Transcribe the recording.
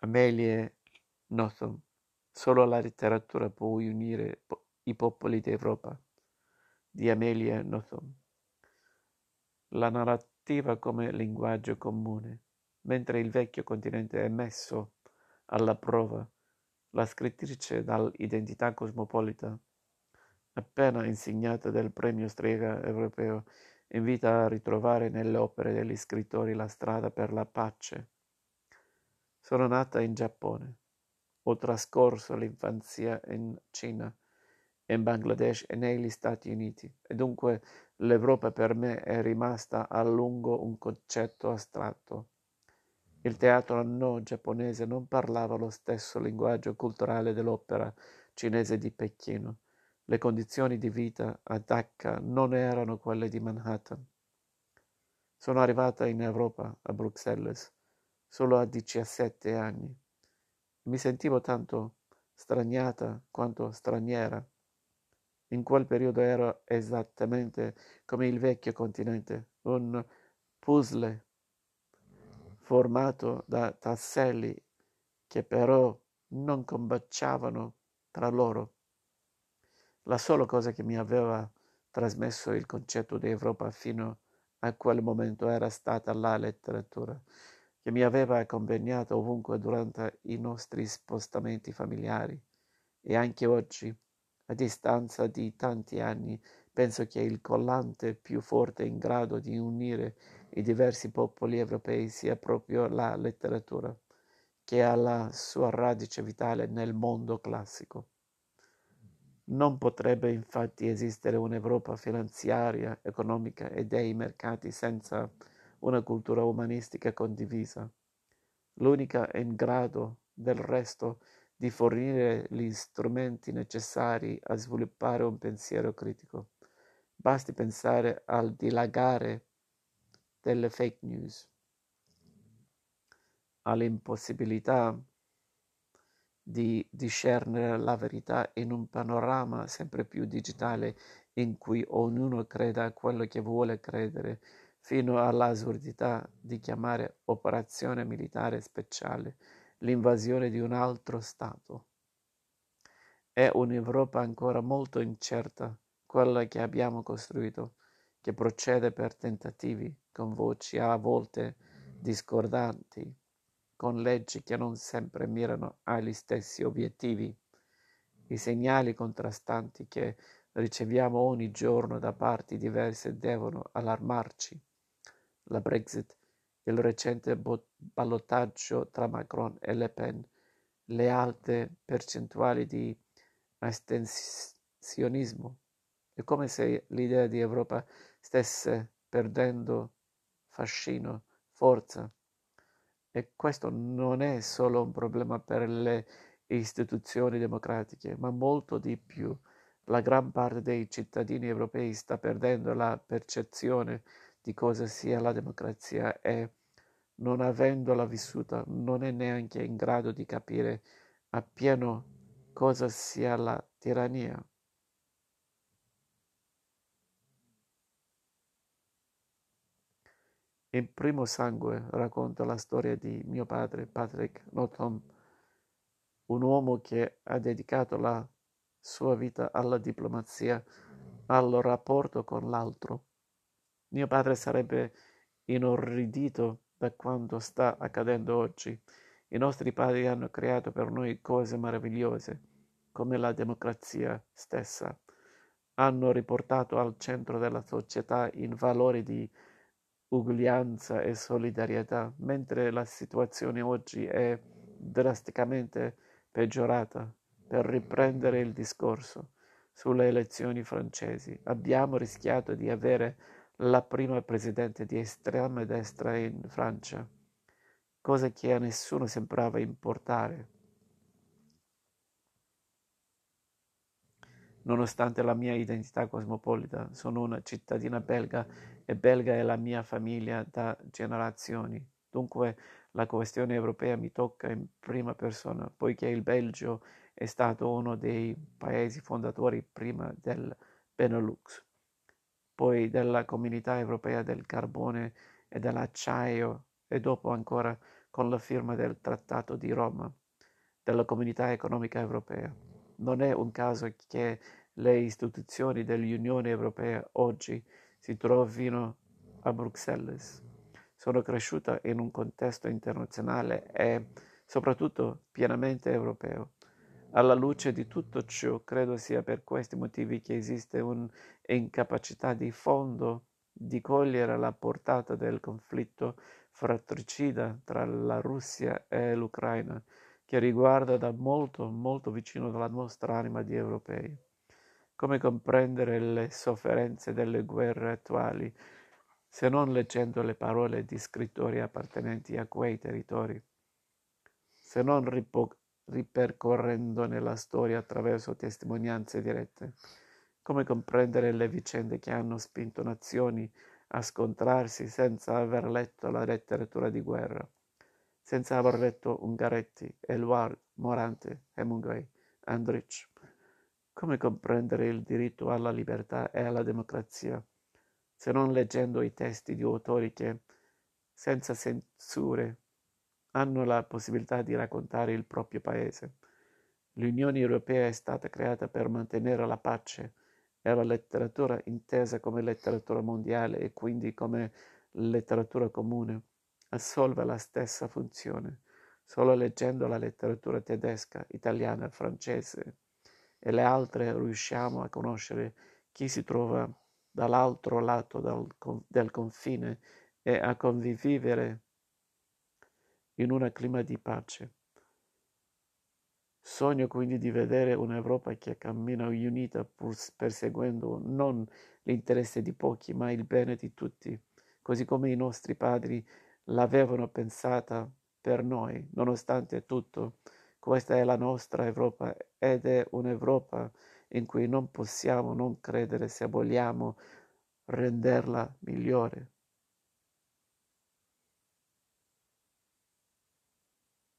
Amelie Nothomb: Solo la letteratura può unire i popoli d'Europa, di Amelia Nothomb. La narrativa come linguaggio comune. Mentre il vecchio continente è messo alla prova, la scrittrice dall'identità cosmopolita, appena insegnata del premio Strega europeo, invita a ritrovare nelle opere degli scrittori la strada per la pace. Sono nata in Giappone. Ho trascorso l'infanzia in Cina, in Bangladesh e negli Stati Uniti e dunque l'Europa per me è rimasta a lungo un concetto astratto. Il teatro no giapponese non parlava lo stesso linguaggio culturale dell'opera cinese di Pechino le condizioni di vita a Dhaka non erano quelle di Manhattan. Sono arrivata in Europa, a Bruxelles, solo a 17 anni. Mi sentivo tanto straniata quanto straniera. In quel periodo ero esattamente come il vecchio continente, un puzzle formato da tasselli che però non combaciavano tra loro. La sola cosa che mi aveva trasmesso il concetto di Europa fino a quel momento era stata la letteratura, che mi aveva accompagnato ovunque durante i nostri spostamenti familiari. E anche oggi, a distanza di tanti anni, penso che il collante più forte in grado di unire i diversi popoli europei sia proprio la letteratura, che ha la sua radice vitale nel mondo classico. Non potrebbe infatti esistere un'Europa finanziaria, economica e dei mercati senza una cultura umanistica condivisa, l'unica in grado, del resto, di fornire gli strumenti necessari a sviluppare un pensiero critico. Basti pensare al dilagare delle fake news, all'impossibilità di discernere la verità in un panorama sempre più digitale in cui ognuno creda quello che vuole credere, fino all'assurdità di chiamare operazione militare speciale l'invasione di un altro Stato. È un'Europa ancora molto incerta, quella che abbiamo costruito, che procede per tentativi, con voci a volte discordanti, con leggi che non sempre mirano agli stessi obiettivi. I segnali contrastanti che riceviamo ogni giorno da parti diverse devono allarmarci. La Brexit, il recente ballottaggio tra Macron e Le Pen, le alte percentuali di astensionismo. È come se l'idea di Europa stesse perdendo fascino, forza, e questo non è solo un problema per le istituzioni democratiche, ma molto di più. La gran parte dei cittadini europei sta perdendo la percezione di cosa sia la democrazia e, non avendola vissuta, non è neanche in grado di capire appieno cosa sia la tirannia. In Primo Sangue racconta la storia di mio padre, Patrick Nothomb, un uomo che ha dedicato la sua vita alla diplomazia, al rapporto con l'altro. Mio padre sarebbe inorridito da quanto sta accadendo oggi. I nostri padri hanno creato per noi cose meravigliose, come la democrazia stessa. Hanno riportato al centro della società i valori di uguaglianza e solidarietà, mentre la situazione oggi è drasticamente peggiorata. Per riprendere il discorso sulle elezioni francesi, abbiamo rischiato di avere la prima presidente di estrema destra in Francia, cosa che a nessuno sembrava importare. Nonostante la mia identità cosmopolita, sono una cittadina belga e belga è la mia famiglia da generazioni. Dunque la questione europea mi tocca in prima persona, poiché il Belgio è stato uno dei paesi fondatori prima del Benelux, poi della Comunità Europea del Carbone e dell'Acciaio e dopo ancora con la firma del Trattato di Roma della Comunità Economica Europea. Non è un caso che le istituzioni dell'Unione Europea oggi si trovino a Bruxelles. Sono cresciuta in un contesto internazionale e soprattutto pienamente europeo. Alla luce di tutto ciò, credo sia per questi motivi che esiste un'incapacità di fondo di cogliere la portata del conflitto fratricida tra la Russia e l'Ucraina, che riguarda da molto, molto vicino la nostra anima di europei. Come comprendere le sofferenze delle guerre attuali se non leggendo le parole di scrittori appartenenti a quei territori, se non ripo- ripercorrendone la storia attraverso testimonianze dirette? Come comprendere le vicende che hanno spinto nazioni a scontrarsi senza aver letto la letteratura di guerra, senza aver letto Ungaretti, Eluard, Morante, Hemingway, Andrich? Come comprendere il diritto alla libertà e alla democrazia, se non leggendo i testi di autori che, senza censure, hanno la possibilità di raccontare il proprio paese? L'Unione Europea è stata creata per mantenere la pace, è la letteratura intesa come letteratura mondiale e quindi come letteratura comune. Assolve la stessa funzione. Solo leggendo la letteratura tedesca, italiana, francese e le altre riusciamo a conoscere chi si trova dall'altro lato del confine e a convivere in un clima di pace. Sogno quindi di vedere un'Europa che cammina unita pur perseguendo non l'interesse di pochi, ma il bene di tutti, così come i nostri padri l'avevano pensata per noi. Nonostante tutto, questa è la nostra Europa ed è un'Europa in cui non possiamo non credere se vogliamo renderla migliore.